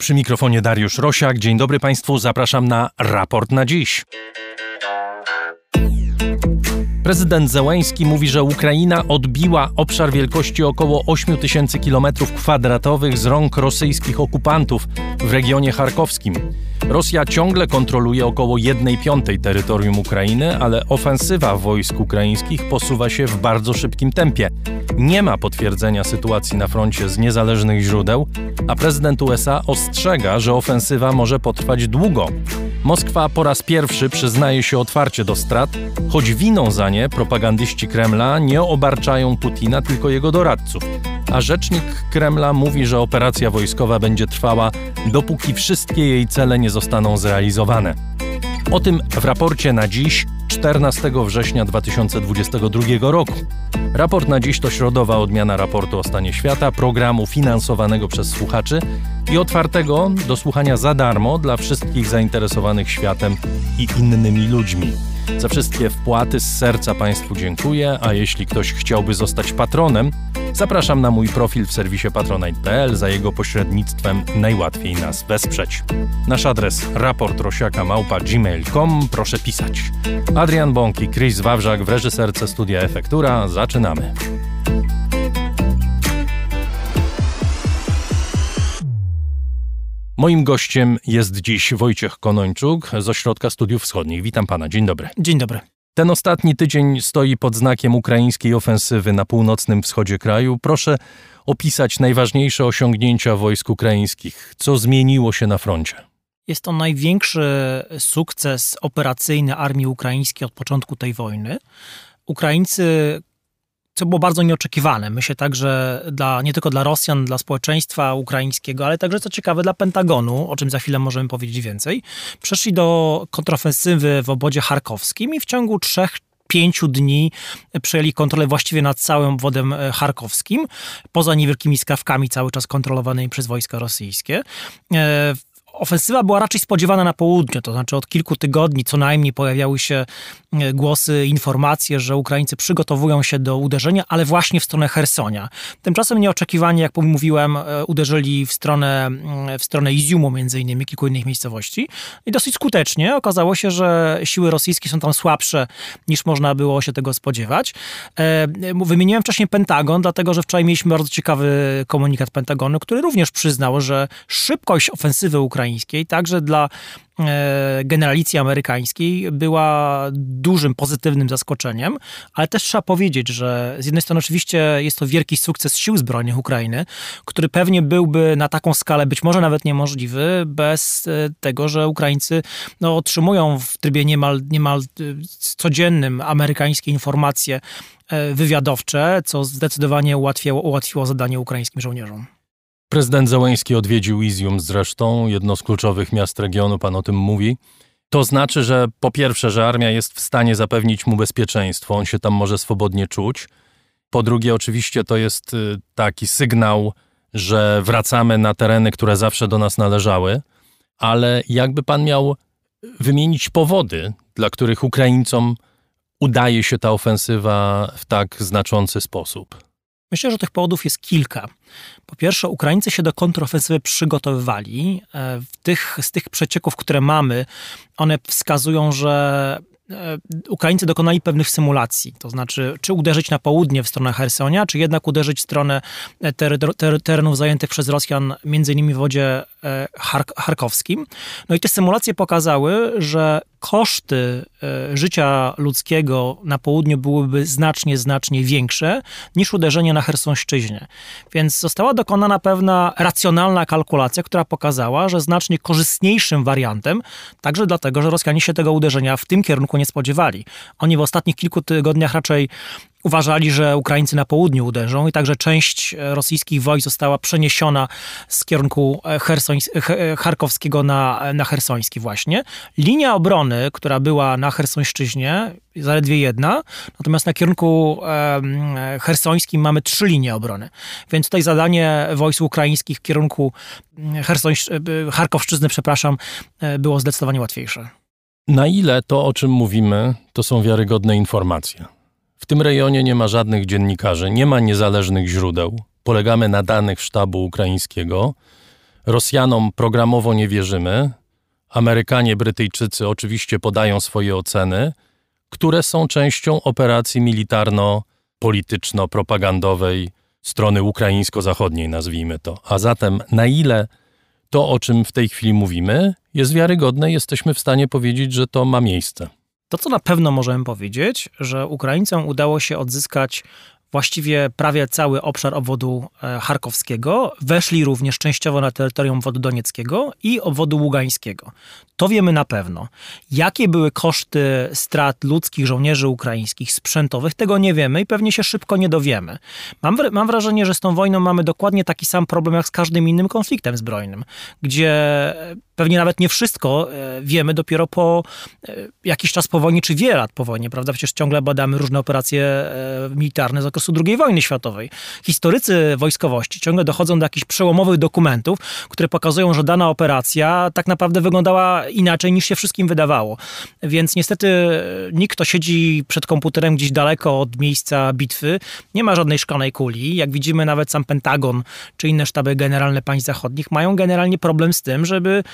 Przy mikrofonie Dariusz Rosiak. Dzień dobry Państwu, zapraszam na raport na dziś. Prezydent Zełański mówi, że Ukraina odbiła obszar wielkości około 8 tysięcy kilometrów kwadratowych z rąk rosyjskich okupantów w regionie charkowskim. Rosja ciągle kontroluje około 1 piątej terytorium Ukrainy, ale ofensywa wojsk ukraińskich posuwa się w bardzo szybkim tempie. Nie ma potwierdzenia sytuacji na froncie z niezależnych źródeł, a prezydent USA ostrzega, że ofensywa może potrwać długo. Moskwa po raz pierwszy przyznaje się otwarcie do strat, choć winą za nie propagandyści Kremla nie obarczają Putina, tylko jego doradców. A rzecznik Kremla mówi, że operacja wojskowa będzie trwała, dopóki wszystkie jej cele nie zostaną zrealizowane. O tym w raporcie na dziś, 14 września 2022 roku. Raport na dziś to środowa odmiana raportu o stanie świata, programu finansowanego przez słuchaczy i otwartego do słuchania za darmo dla wszystkich zainteresowanych światem i innymi ludźmi. Za wszystkie wpłaty z serca Państwu dziękuję, a jeśli ktoś chciałby zostać patronem, zapraszam na mój profil w serwisie patronite.pl. Za jego pośrednictwem najłatwiej nas wesprzeć. Nasz adres raportrosiaka.gmail.com proszę pisać. Adrian Bąki, Chris Wawrzak w reżyserce Studia Efektura. Zaczynamy. Moim gościem jest dziś Wojciech Konończuk z Ośrodka Studiów Wschodnich. Witam pana, dzień dobry. Dzień dobry. Ten ostatni tydzień stoi pod znakiem ukraińskiej ofensywy na północnym wschodzie kraju. Proszę opisać najważniejsze osiągnięcia wojsk ukraińskich. Co zmieniło się na froncie? Jest to największy sukces operacyjny armii ukraińskiej od początku tej wojny. Ukraińcy co było bardzo nieoczekiwane. Myślę także dla, nie tylko dla Rosjan, dla społeczeństwa ukraińskiego, ale także, co ciekawe, dla Pentagonu, o czym za chwilę możemy powiedzieć więcej, przeszli do kontrofensywy w obodzie charkowskim i w ciągu trzech pięciu dni przejęli kontrolę właściwie nad całym wodem e, charkowskim, poza niewielkimi skrawkami cały czas kontrolowanymi przez wojska rosyjskie. Ofensywa była raczej spodziewana na południu, to znaczy od kilku tygodni co najmniej pojawiały się e, głosy, informacje, że Ukraińcy przygotowują się do uderzenia, ale właśnie w stronę Hersonia. Tymczasem nieoczekiwanie, jak mówiłem, e, uderzyli w stronę, mm, w stronę Iziumu między innymi, kilku innych miejscowości i dosyć skutecznie. Okazało się, że siły rosyjskie są tam słabsze niż można było się tego spodziewać. E, wymieniłem wcześniej Pentagon, dlatego że wczoraj mieliśmy bardzo ciekawy komunikat Pentagonu, który również przyznał, że szybkość ofensywy Ukraińskiej ukraińskiej, także dla e, generalicji amerykańskiej była dużym, pozytywnym zaskoczeniem, ale też trzeba powiedzieć, że z jednej strony oczywiście jest to wielki sukces sił zbrojnych Ukrainy, który pewnie byłby na taką skalę być może nawet niemożliwy bez e, tego, że Ukraińcy no, otrzymują w trybie niemal, niemal e, codziennym amerykańskie informacje wywiadowcze, co zdecydowanie ułatwiło, ułatwiło zadanie ukraińskim żołnierzom. Prezydent Zełęński odwiedził Izium zresztą, jedno z kluczowych miast regionu, pan o tym mówi. To znaczy, że po pierwsze, że armia jest w stanie zapewnić mu bezpieczeństwo, on się tam może swobodnie czuć. Po drugie, oczywiście to jest y, taki sygnał, że wracamy na tereny, które zawsze do nas należały, ale jakby pan miał wymienić powody, dla których Ukraińcom udaje się ta ofensywa w tak znaczący sposób? Myślę, że tych powodów jest kilka. Po pierwsze, Ukraińcy się do kontrofensywy przygotowywali. E, tych, z tych przecieków, które mamy, one wskazują, że e, Ukraińcy dokonali pewnych symulacji, to znaczy, czy uderzyć na południe w stronę Hersonia, czy jednak uderzyć w stronę e, ter, ter, terenów zajętych przez Rosjan, między innymi w wodzie charkowskim. No i te symulacje pokazały, że koszty e, życia ludzkiego na południu byłyby znacznie, znacznie większe niż uderzenie na Chersonszczyźnie. Więc została dokonana pewna racjonalna kalkulacja, która pokazała, że znacznie korzystniejszym wariantem, także dlatego, że Rosjanie się tego uderzenia w tym kierunku nie spodziewali. Oni w ostatnich kilku tygodniach raczej uważali, że Ukraińcy na południu uderzą i także część e, rosyjskich wojsk została przeniesiona z kierunku e, e, charkowskiego na, na hersoński właśnie. Linia obrony, która była na Hersońszczyźnie, zaledwie jedna, natomiast na kierunku e, hersońskim mamy trzy linie obrony. Więc tutaj zadanie wojsk ukraińskich w kierunku Hersońsz, Charkowszczyzny, przepraszam, było zdecydowanie łatwiejsze. Na ile to, o czym mówimy, to są wiarygodne informacje? W tym rejonie nie ma żadnych dziennikarzy, nie ma niezależnych źródeł. Polegamy na danych sztabu ukraińskiego. Rosjanom programowo nie wierzymy. Amerykanie, Brytyjczycy oczywiście podają swoje oceny, które są częścią operacji militarno-polityczno-propagandowej strony ukraińsko-zachodniej, nazwijmy to. A zatem, na ile to, o czym w tej chwili mówimy, jest wiarygodne, jesteśmy w stanie powiedzieć, że to ma miejsce. To, co na pewno możemy powiedzieć, że Ukraińcom udało się odzyskać właściwie prawie cały obszar obwodu e, charkowskiego. Weszli również częściowo na terytorium obwodu donieckiego i obwodu ługańskiego. To wiemy na pewno. Jakie były koszty strat ludzkich żołnierzy ukraińskich, sprzętowych, tego nie wiemy i pewnie się szybko nie dowiemy. Mam, mam wrażenie, że z tą wojną mamy dokładnie taki sam problem jak z każdym innym konfliktem zbrojnym, gdzie pewnie nawet nie wszystko e, wiemy dopiero po e, jakiś czas po wojnie, czy wiele lat po wojnie, prawda? Przecież ciągle badamy różne operacje militarne z okresu II wojny światowej. Historycy wojskowości ciągle dochodzą do jakichś przełomowych dokumentów, które pokazują, że dana operacja tak naprawdę wyglądała inaczej niż się wszystkim wydawało. Więc niestety nikt, kto siedzi przed komputerem gdzieś daleko od miejsca bitwy, nie ma żadnej szklanej kuli. Jak widzimy, nawet sam Pentagon czy inne sztaby generalne państw zachodnich mają generalnie problem z tym, żeby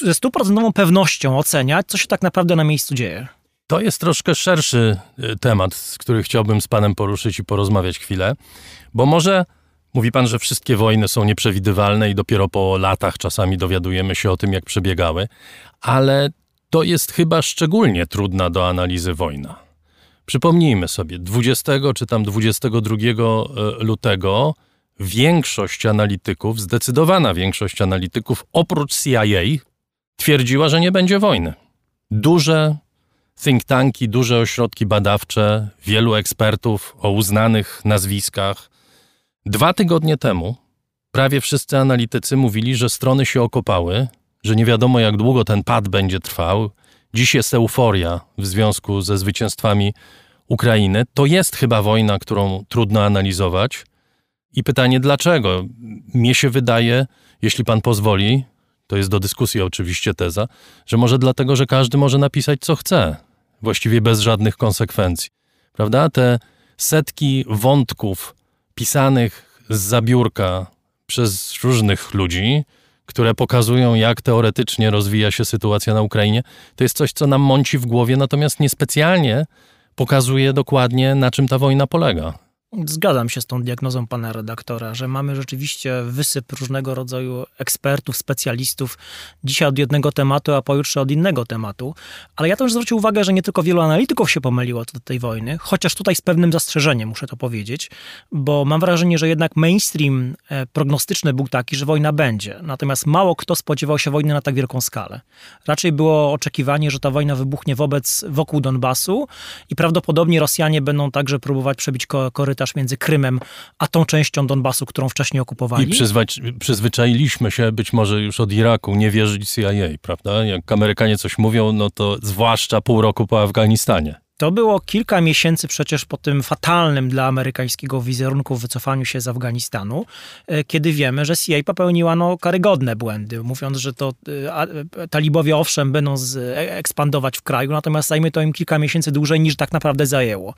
ze stuprocentową pewnością oceniać, co się tak naprawdę na miejscu dzieje. To jest troszkę szerszy y, temat, który chciałbym z Panem poruszyć i porozmawiać chwilę, bo może mówi Pan, że wszystkie wojny są nieprzewidywalne i dopiero po latach czasami dowiadujemy się o tym, jak przebiegały, ale to jest chyba szczególnie trudna do analizy wojna. Przypomnijmy sobie, 20 czy tam 22 y, lutego większość analityków, zdecydowana większość analityków, oprócz CIA, twierdziła, że nie będzie wojny. Duże think tanki, duże ośrodki badawcze, wielu ekspertów o uznanych nazwiskach. Dwa tygodnie temu prawie wszyscy analitycy mówili, że strony się okopały, że nie wiadomo jak długo ten pad będzie trwał. Dziś jest euforia w związku ze zwycięstwami Ukrainy. To jest chyba wojna, którą trudno analizować. I pytanie dlaczego? Mnie się wydaje, jeśli pan pozwoli, to jest do dyskusji oczywiście teza, że może dlatego, że każdy może napisać co chce właściwie bez żadnych konsekwencji. Prawda? Te setki wątków pisanych z zabiórka przez różnych ludzi, które pokazują, jak teoretycznie rozwija się sytuacja na Ukrainie, to jest coś, co nam mąci w głowie, natomiast niespecjalnie pokazuje dokładnie, na czym ta wojna polega. Zgadzam się z tą diagnozą pana redaktora, że mamy rzeczywiście wysyp różnego rodzaju ekspertów, specjalistów, dzisiaj od jednego tematu, a pojutrze od innego tematu. Ale ja też zwrócił uwagę, że nie tylko wielu analityków się pomyliło do tej wojny, chociaż tutaj z pewnym zastrzeżeniem muszę to powiedzieć, bo mam wrażenie, że jednak mainstream e, prognostyczny był taki, że wojna będzie. Natomiast mało kto spodziewał się wojny na tak wielką skalę. Raczej było oczekiwanie, że ta wojna wybuchnie wobec, wokół Donbasu i prawdopodobnie Rosjanie będą także próbować przebić korytarz korytarz między Krymem a tą częścią Donbasu, którą wcześniej okupowali. I przyzwa- przyzwyczailiśmy się być może już od Iraku nie wierzyć CIA, prawda? Jak Amerykanie coś mówią, no to zwłaszcza pół roku po Afganistanie. To było kilka miesięcy przecież po tym fatalnym dla amerykańskiego wizerunku wycofaniu się z Afganistanu, e, kiedy wiemy, że CIA popełniła no, karygodne błędy, mówiąc, że to e, talibowie owszem będą z, e, ekspandować w kraju, natomiast zajmie to im kilka miesięcy dłużej niż tak naprawdę zajęło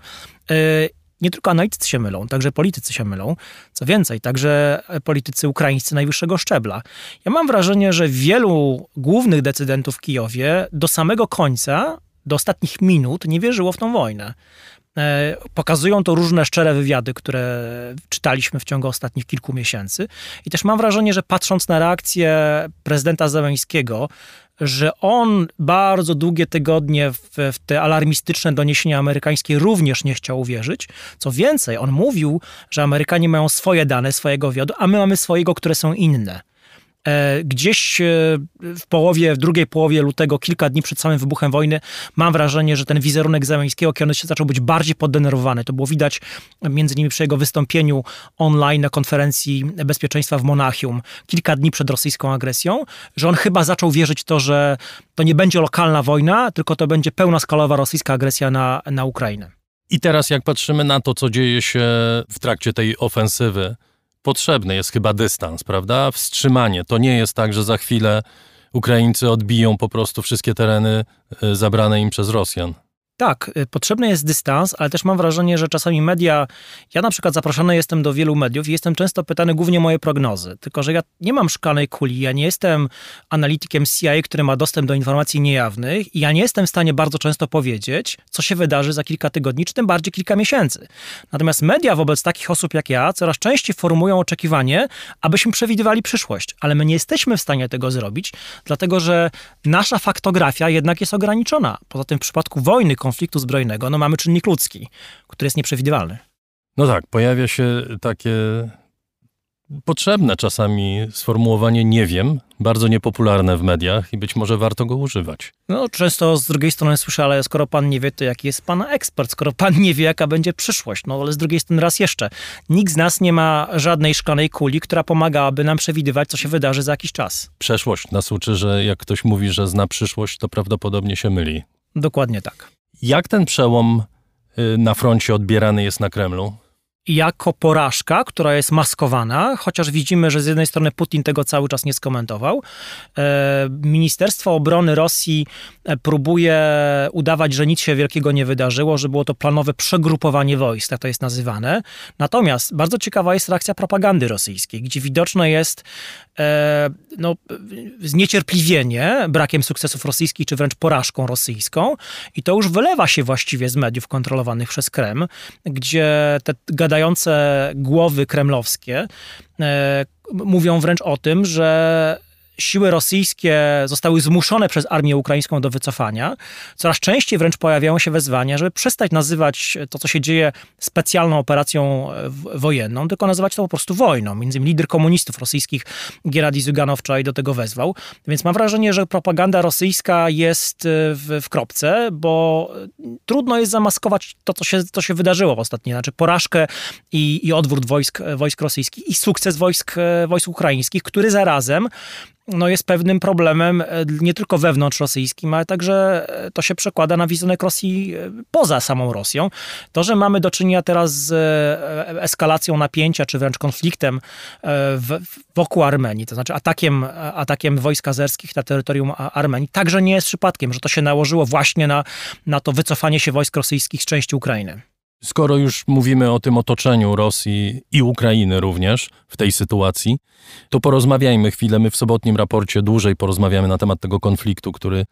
nie tylko analitycy się mylą, także politycy się mylą. Co więcej, także politycy ukraińscy najwyższego szczebla. Ja mam wrażenie, że wielu głównych decydentów w Kijowie do samego końca, do ostatnich minut nie wierzyło w tą wojnę. E, pokazują to różne szczere wywiady, które czytaliśmy w ciągu ostatnich kilku miesięcy. I też mam wrażenie, że patrząc na reakcję prezydenta Zeleńskiego, że on bardzo długie tygodnie w, w, te alarmistyczne doniesienia amerykańskie również nie chciał uwierzyć. Co więcej, on mówił, że Amerykanie mają swoje dane, swojego wywiadu, a my mamy swojego, które są inne. E, gdzieś e, w połowie, w drugiej połowie lutego, kilka dni przed samym wybuchem wojny, mam wrażenie, że ten wizerunek Zeleńskiego, kiedy się zaczął być bardziej poddenerwowany. To było widać między innymi przy jego wystąpieniu online na konferencji bezpieczeństwa w Monachium, kilka dni przed rosyjską agresją, że on chyba zaczął wierzyć w to, że to nie będzie lokalna wojna, tylko to będzie pełna skalowa rosyjska agresja na, na Ukrainę. I teraz jak patrzymy na to, co dzieje się w trakcie tej ofensywy, potrzebny jest chyba dystans, prawda? Wstrzymanie. To nie jest tak, że za chwilę Ukraińcy odbiją po prostu wszystkie tereny y, zabrane im przez Rosjan. Tak, y, potrzebny jest dystans, ale też mam wrażenie, że czasami media. Ja na przykład zaproszony jestem do wielu mediów i jestem często pytany głównie o moje prognozy. Tylko, że ja nie mam szklanej kuli, ja nie jestem analitykiem CIA, który ma dostęp do informacji niejawnych i ja nie jestem w stanie bardzo często powiedzieć, co się wydarzy za kilka tygodni, czy tym bardziej kilka miesięcy. Natomiast media wobec takich osób jak ja coraz częściej formułują oczekiwanie, abyśmy przewidywali przyszłość, ale my nie jesteśmy w stanie tego zrobić, dlatego że nasza faktografia jednak jest ograniczona. Poza tym w przypadku wojny, zbrojnego, no mamy czynnik ludzki, który jest nieprzewidywalny. No tak, pojawia się takie potrzebne czasami sformułowanie nie wiem, bardzo niepopularne w mediach i być może warto go używać. No, często z drugiej strony słyszę, ale skoro pan nie wie, to jaki jest pan ekspert? Skoro pan nie wie, jaka będzie przyszłość? No, ale z drugiej strony raz jeszcze, nikt z nas nie ma żadnej szklanej kuli, która pomagałaby nam przewidywać, co się wydarzy za jakiś czas. Przeszłość nas uczy, że jak ktoś mówi, że zna przyszłość, to prawdopodobnie się myli. Dokładnie tak. Jak ten przełom y, na froncie odbierany jest na Kremlu? Jako porażka, która jest maskowana, chociaż widzimy, że z jednej strony Putin tego cały czas nie skomentował. E, Ministerstwo Obrony Rosji e, próbuje udawać, że nic się wielkiego nie wydarzyło, że było to planowe przegrupowanie wojsk, tak to jest nazywane. Natomiast bardzo ciekawa jest reakcja propagandy rosyjskiej, gdzie widoczne jest e, no, zniecierpliwienie brakiem sukcesów rosyjskich, czy wręcz porażką rosyjską. I to już wylewa się właściwie z mediów kontrolowanych przez Kreml, gdzie te gadające głowy kremlowskie e, mówią wręcz o tym, że siły rosyjskie zostały zmuszone przez armię ukraińską do wycofania, coraz częściej wręcz pojawiają się wezwania, żeby przestać nazywać to, co się dzieje, specjalną operacją wojenną, tylko nazywać to po prostu wojną. Między innymi lider komunistów rosyjskich Gieradi Zyganow wczoraj do tego wezwał. Więc mam wrażenie, że propaganda rosyjska jest e, w, w kropce, bo trudno jest zamaskować to, co się, co się wydarzyło ostatnio, znaczy porażkę i, i odwrót wojsk, wojsk rosyjskich i sukces wojsk, e, wojsk ukraińskich, który zarazem no jest pewnym problemem e, nie tylko wewnątrz rosyjskim, ale także e, to się przekłada na wizerunek Rosji e, poza samą Rosją. To, że mamy do czynienia teraz z eskalacją napięcia, czy wręcz konfliktem w, wokół Armenii, to znaczy atakiem, atakiem wojsk azerskich na terytorium Armenii, także nie jest przypadkiem, że to się nałożyło właśnie na, na to wycofanie się wojsk rosyjskich z części Ukrainy. Skoro już mówimy o tym otoczeniu Rosji i Ukrainy również w tej sytuacji, to porozmawiajmy chwilę. My w sobotnim raporcie dłużej porozmawiamy na temat tego konfliktu, który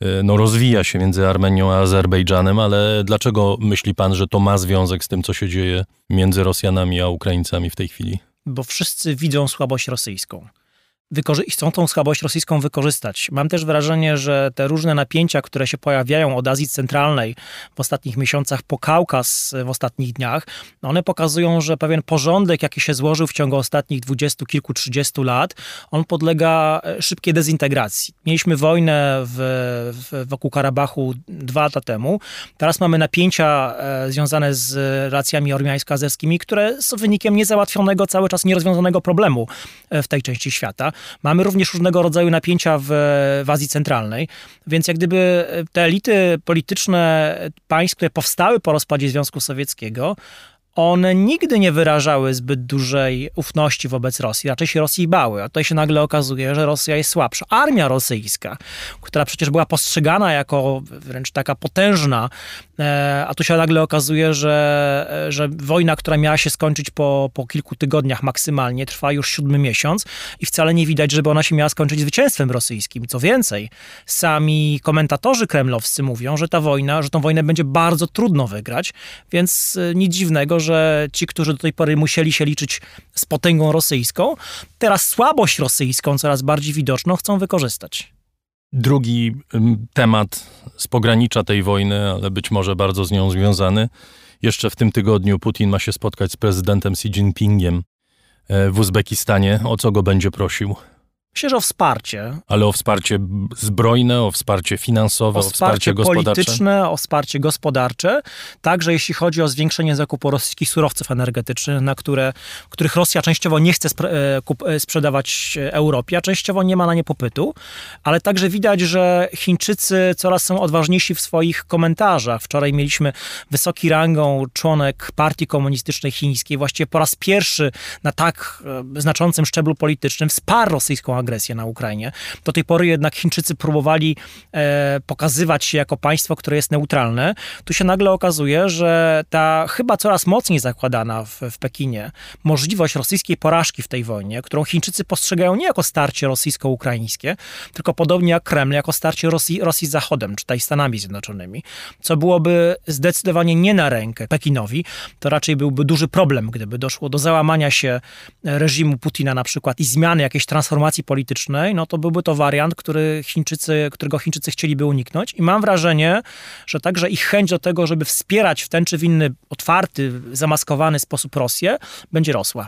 e, no, rozwija się między Armenią a Azerbejdżanem, ale dlaczego myśli pan, że to ma związek z tym, co się dzieje między Rosjanami a Ukraińcami w tej chwili? Bo wszyscy widzą słabość rosyjską chcą tą słabość rosyjską wykorzystać. Mam też wrażenie, że te różne napięcia, które się pojawiają od Azji Centralnej w ostatnich miesiącach po Kaukaz w ostatnich dniach, one pokazują, że pewien porządek, jaki się złożył w ciągu ostatnich dwudziestu kilku, trzydziestu lat, on podlega e, szybkiej dezintegracji. Mieliśmy wojnę w, w, wokół Karabachu dwa lata temu. Teraz mamy napięcia e, związane z relacjami ormiańsko-azerskimi, które są wynikiem niezałatwionego, cały czas nierozwiązanego problemu e, w tej części świata. Mamy również różnego rodzaju napięcia w, w Azji Centralnej, więc jak gdyby te elity polityczne państw, które powstały po rozpadzie Związku Sowieckiego, one nigdy nie wyrażały zbyt dużej ufności wobec Rosji, raczej się Rosji bały, a tutaj się nagle okazuje, że Rosja jest słabsza. Armia rosyjska, która przecież była postrzegana jako wręcz taka potężna, e, a tu się nagle okazuje, że, że wojna, która miała się skończyć po, po kilku tygodniach maksymalnie, trwa już siódmy miesiąc i wcale nie widać, żeby ona się miała skończyć zwycięstwem rosyjskim. Co więcej, sami komentatorzy kremlowscy mówią, że ta wojna, że tą wojnę będzie bardzo trudno wygrać, więc e, nic dziwnego, że że ci, którzy do tej pory musieli się liczyć z potęgą rosyjską, teraz słabość rosyjską, coraz bardziej widoczną, chcą wykorzystać. Drugi temat z pogranicza tej wojny, ale być może bardzo z nią związany. Jeszcze w tym tygodniu Putin ma się spotkać z prezydentem Xi Jinpingiem e, w Uzbekistanie. O co go będzie prosił? Myślę, że o wsparcie. Ale o wsparcie zbrojne, o wsparcie finansowe, o, o wsparcie, gospodarcze? polityczne, o wsparcie gospodarcze. Także jeśli chodzi o zwiększenie zakupu rosyjskich surowców energetycznych, na które, których Rosja częściowo nie chce e, e, sprzedawać Europie, a częściowo nie ma na nie popytu. Ale także widać, że Chińczycy coraz są odważniejsi w swoich komentarzach. Wczoraj mieliśmy wysoki rangą członek Partii Komunistycznej Chińskiej, właściwie po raz pierwszy na tak e, znaczącym szczeblu politycznym wsparł rosyjską agresję na Ukrainie. Do tej pory jednak Chińczycy próbowali e, pokazywać się jako państwo, które jest neutralne. Tu się nagle okazuje, że ta chyba coraz mocniej zakładana w, w Pekinie możliwość rosyjskiej porażki w tej wojnie, którą Chińczycy postrzegają nie jako starcie rosyjsko-ukraińskie, tylko podobnie jak Kreml, jako starcie Rosji, Rosji z Zachodem, czy tutaj Stanami Zjednoczonymi, co byłoby zdecydowanie nie na rękę Pekinowi, to raczej byłby duży problem, gdyby doszło do załamania się reżimu Putina na przykład i zmiany jakiejś transformacji politycznej, no to byłby to wariant, który Chińczycy, którego Chińczycy chcieliby uniknąć i mam wrażenie, że także ich chęć do tego, żeby wspierać w ten czy w inny otwarty, zamaskowany sposób Rosję, będzie rosła.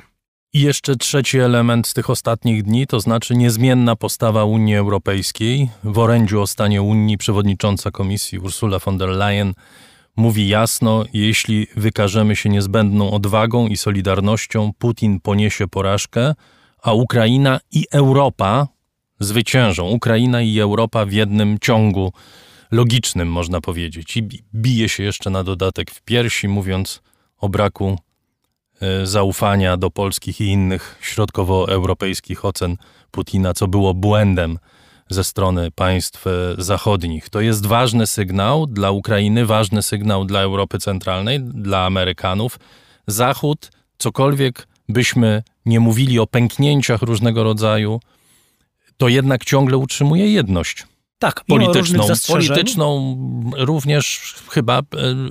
I jeszcze trzeci element z tych ostatnich dni, to znaczy niezmienna postawa Unii Europejskiej. W orędziu o stanie Unii przewodnicząca komisji Ursula von der Leyen mówi jasno, jeśli wykażemy się niezbędną odwagą i solidarnością, Putin poniesie porażkę, a Ukraina i Europa zwyciężą. Ukraina i Europa w jednym ciągu logicznym, można powiedzieć. I bije się jeszcze na dodatek w piersi, mówiąc o braku e, zaufania do polskich i innych środkowoeuropejskich ocen Putina, co było błędem ze strony państw e, zachodnich. To jest ważny sygnał dla Ukrainy, ważny sygnał dla Europy Centralnej, dla Amerykanów. Zachód, cokolwiek byśmy nie mówili o pęknięciach różnego rodzaju, to jednak ciągle utrzymuje jedność. Tak, polityczną, polityczną również chyba e,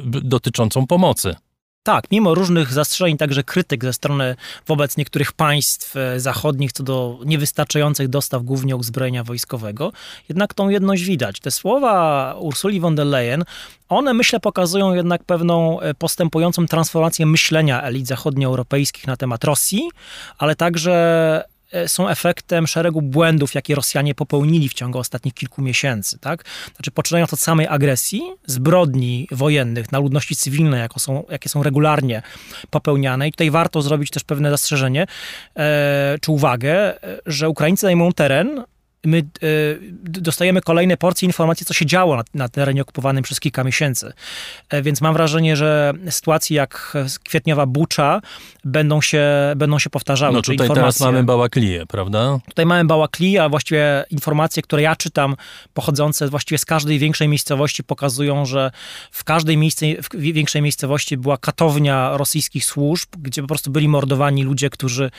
dotyczącą pomocy. Tak, mimo różnych zastrzeżeń, także krytyk ze strony wobec niektórych państw e, zachodnich co do niewystarczających dostaw głównie uzbrojenia wojskowego, jednak tą jedność widać. Te słowa Ursuli von der Leyen, one myślę pokazują jednak pewną e, postępującą transformację myślenia elit zachodnioeuropejskich na temat Rosji, ale także są efektem szeregu błędów, jakie Rosjanie popełnili w ciągu ostatnich kilku miesięcy. Tak? Znaczy, poczynając od samej agresji, zbrodni wojennych na ludności cywilnej, jako są, jakie są regularnie popełniane. I tutaj warto zrobić też pewne zastrzeżenie e, czy uwagę, e, że Ukraińcy zajmują teren, my e, dostajemy kolejne porcje informacji, co się działo na, na, terenie okupowanym przez kilka miesięcy. E, więc mam wrażenie, że sytuacje jak kwietniowa Bucza będą się, będą się powtarzały. No tutaj informacje... teraz mamy Bałakliję, prawda? Tutaj mamy Bałakliję, a właściwie informacje, które ja czytam, pochodzące właściwie z każdej większej miejscowości, pokazują, że w każdej miejsce, w większej miejscowości była katownia rosyjskich służb, gdzie po prostu byli mordowani ludzie, którzy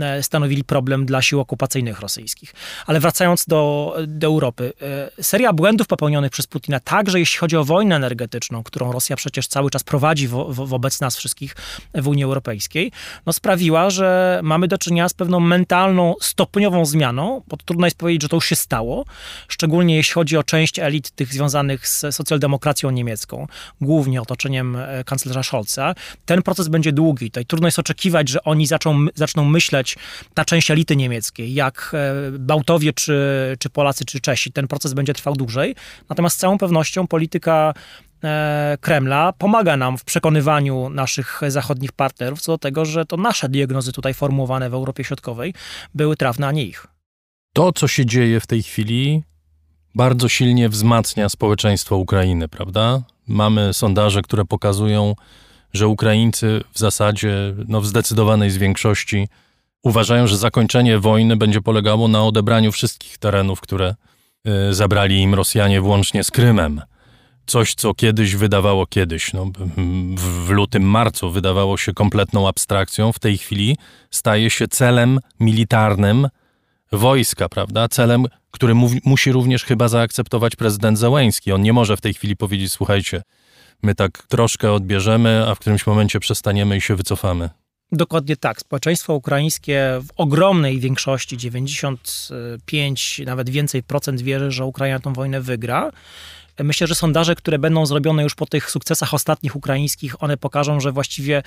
e, stanowili problem dla sił okupacyjnych rosyjskich. Ale wracając wracając do, do Europy, e, seria błędów popełnionych przez Putina, także jeśli chodzi o wojnę energetyczną, którą Rosja przecież cały czas prowadzi wo, wo, wobec nas wszystkich w Unii Europejskiej, no sprawiła, że mamy do czynienia z pewną mentalną, stopniową zmianą, bo trudno jest powiedzieć, że to już się stało, szczególnie jeśli chodzi o część elit tych związanych z socjaldemokracją niemiecką, głównie otoczeniem e, kanclerza Scholza. Ten proces będzie długi. Tutaj trudno jest oczekiwać, że oni zaczną, zaczną myśleć, ta część elity niemieckiej, jak e, Bałtowie czy czy, Polacy, czy Czesi. Ten proces będzie trwał dłużej. Natomiast z całą pewnością polityka e, Kremla pomaga nam w przekonywaniu naszych zachodnich partnerów co do tego, że to nasze diagnozy tutaj formułowane w Europie Środkowej były trafne, a nie ich. To, co się dzieje w tej chwili, bardzo silnie wzmacnia społeczeństwo Ukrainy, prawda? Mamy sondaże, które pokazują, że Ukraińcy w zasadzie, no w zdecydowanej większości, uważają, że zakończenie wojny będzie polegało na odebraniu wszystkich terenów, które y, zabrali im Rosjanie, włącznie z Krymem. Coś, co kiedyś wydawało kiedyś, no, w, lutym, marcu wydawało się kompletną abstrakcją, w tej chwili staje się celem militarnym wojska, prawda? Celem, który mówi, musi również chyba zaakceptować prezydent Załęski. On nie może w tej chwili powiedzieć, słuchajcie, my tak troszkę odbierzemy, a w którymś momencie przestaniemy i się wycofamy. Dokładnie tak. Społeczeństwo ukraińskie w ogromnej większości, 95, nawet więcej procent wierzy, że Ukraina tę wojnę wygra. Myślę, że sondaże, które będą zrobione już po tych sukcesach ostatnich ukraińskich, one pokażą, że właściwie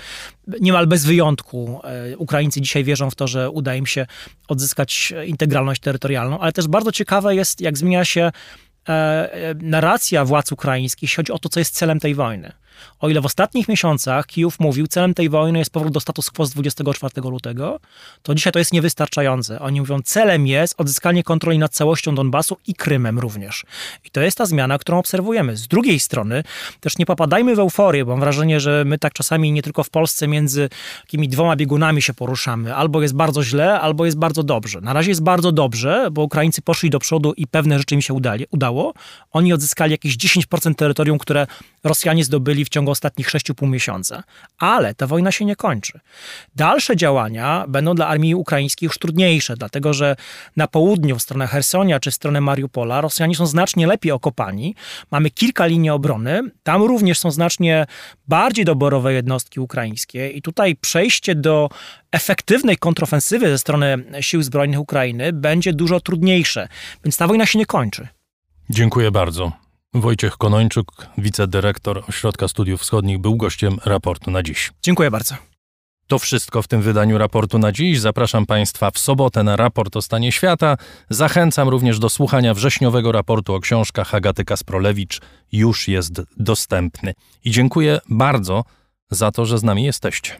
niemal bez wyjątku e, Ukraińcy dzisiaj wierzą w to, że uda im się odzyskać integralność terytorialną, ale też bardzo ciekawe jest, jak zmienia się e, e, narracja władz ukraińskich, jeśli chodzi o to, co jest celem tej wojny. O ile w ostatnich miesiącach Kijów mówił, celem tej wojny jest powrót do status quo z 24 lutego, to dzisiaj to jest niewystarczające. Oni mówią, celem jest odzyskanie kontroli nad całością Donbasu i Krymem również. I to jest ta zmiana, którą obserwujemy. Z drugiej strony też nie popadajmy w euforię, bo mam wrażenie, że my tak czasami nie tylko w Polsce między takimi dwoma biegunami się poruszamy. Albo jest bardzo źle, albo jest bardzo dobrze. Na razie jest bardzo dobrze, bo Ukraińcy poszli do przodu i pewne rzeczy im się udali, udało. Oni odzyskali jakieś 10% terytorium, które Rosjanie zdobyli w ciągu ostatnich 6,5 miesiąca. Ale ta wojna się nie kończy. Dalsze działania będą dla armii ukraińskiej już trudniejsze, dlatego że na południu, w stronę Hersonia czy w stronę Mariupola, Rosjanie są znacznie lepiej okopani. Mamy kilka linii obrony. Tam również są znacznie bardziej doborowe jednostki ukraińskie i tutaj przejście do efektywnej kontrofensywy ze strony sił zbrojnych Ukrainy będzie dużo trudniejsze, więc ta wojna się nie kończy. Dziękuję bardzo. Wojciech Konończuk, wicedyrektor Ośrodka Studiów Wschodnich, był gościem raportu na dziś. Dziękuję bardzo. To wszystko w tym wydaniu raportu na dziś. Zapraszam Państwa w sobotę na raport o stanie świata. Zachęcam również do słuchania wrześniowego raportu o książkach Agaty Kasprolewicz. Już jest dostępny. I dziękuję bardzo za to, że z nami jesteście.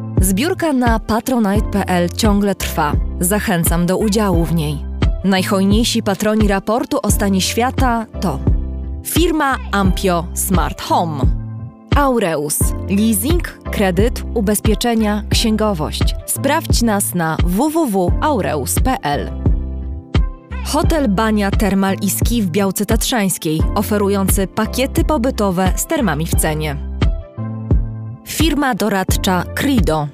Zbiórka na patronite.pl ciągle trwa. Zachęcam do udziału w niej. Najhojniejsi patroni raportu o stanie świata to firma Ampio Smart Home, Aureus, leasing, kredyt, ubezpieczenia, księgowość. Sprawdź nas na www.aureus.pl. Hotel Bania Termal i Ski w Białce Tatrzańskiej, oferujący pakiety pobytowe z termami w cenie. Firma doradcza Crido.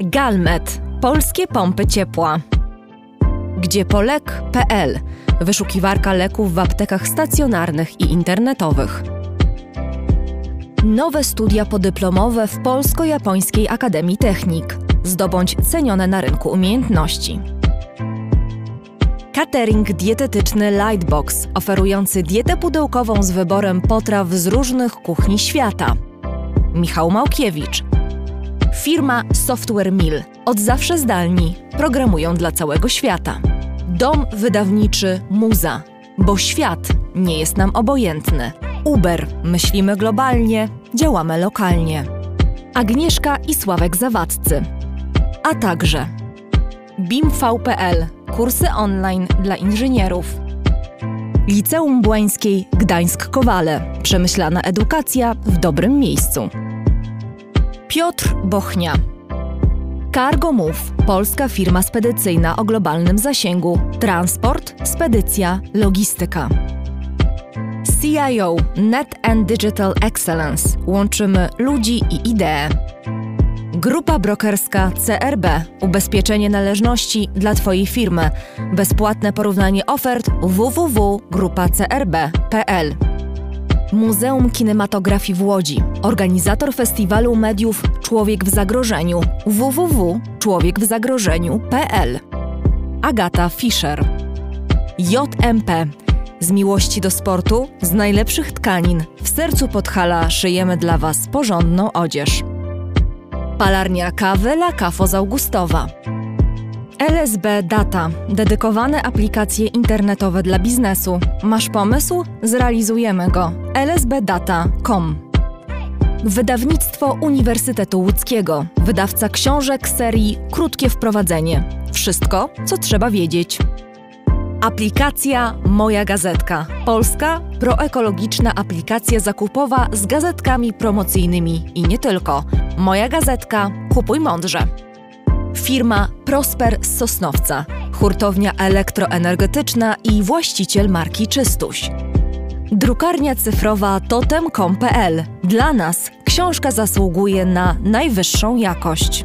Galmet. Polskie pompy ciepła. Gdziepolek.pl. Wyszukiwarka leków w aptekach stacjonarnych i internetowych. Nowe studia podyplomowe w Polsko-Japońskiej Akademii Technik. Zdobądź cenione na rynku umiejętności. Catering dietetyczny Lightbox, oferujący dietę pudełkową z wyborem potraw z różnych kuchni świata. Michał Małkiewicz. Firma Software Mill. Od zawsze zdalni. Programują dla całego świata. Dom wydawniczy Muza. Bo świat nie jest nam obojętny. Uber. Myślimy globalnie, działamy lokalnie. Agnieszka i Sławek Zawadzcy. A także BIMV.pl. Kursy online dla inżynierów. Liceum Błańskiej Gdańsk-Kowale. Przemyślana edukacja w dobrym miejscu. Piotr Bochnia. Cargo Move, polska firma spedycyjna o globalnym zasięgu. Transport, spedycja, logistyka. CIO Net and Digital Excellence. Łączymy ludzi i idee. Grupa brokerska CRB. Ubezpieczenie należności dla Twojej firmy. Bezpłatne porównanie ofert www.grupacrb.pl. Muzeum Kinematografii w Łodzi, organizator festiwalu mediów Człowiek w Zagrożeniu www.człowiekwzagrożeniu.pl Agata Fischer JMP z miłości do sportu, z najlepszych tkanin, w sercu Podhala szyjemy dla Was porządną odzież. Palarnia kawy La Cafo z Augustowa. LSB Data dedykowane aplikacje internetowe dla biznesu. Masz pomysł? Zrealizujemy go. lsbdata.com Wydawnictwo Uniwersytetu Łódzkiego. Wydawca książek serii Krótkie wprowadzenie. Wszystko, co trzeba wiedzieć. Aplikacja Moja Gazetka. Polska proekologiczna aplikacja zakupowa z gazetkami promocyjnymi i nie tylko. Moja Gazetka. Kupuj mądrze. Firma Prosper z Sosnowca, hurtownia elektroenergetyczna i właściciel marki Czystuś. Drukarnia cyfrowa totem.com.pl. Dla nas książka zasługuje na najwyższą jakość.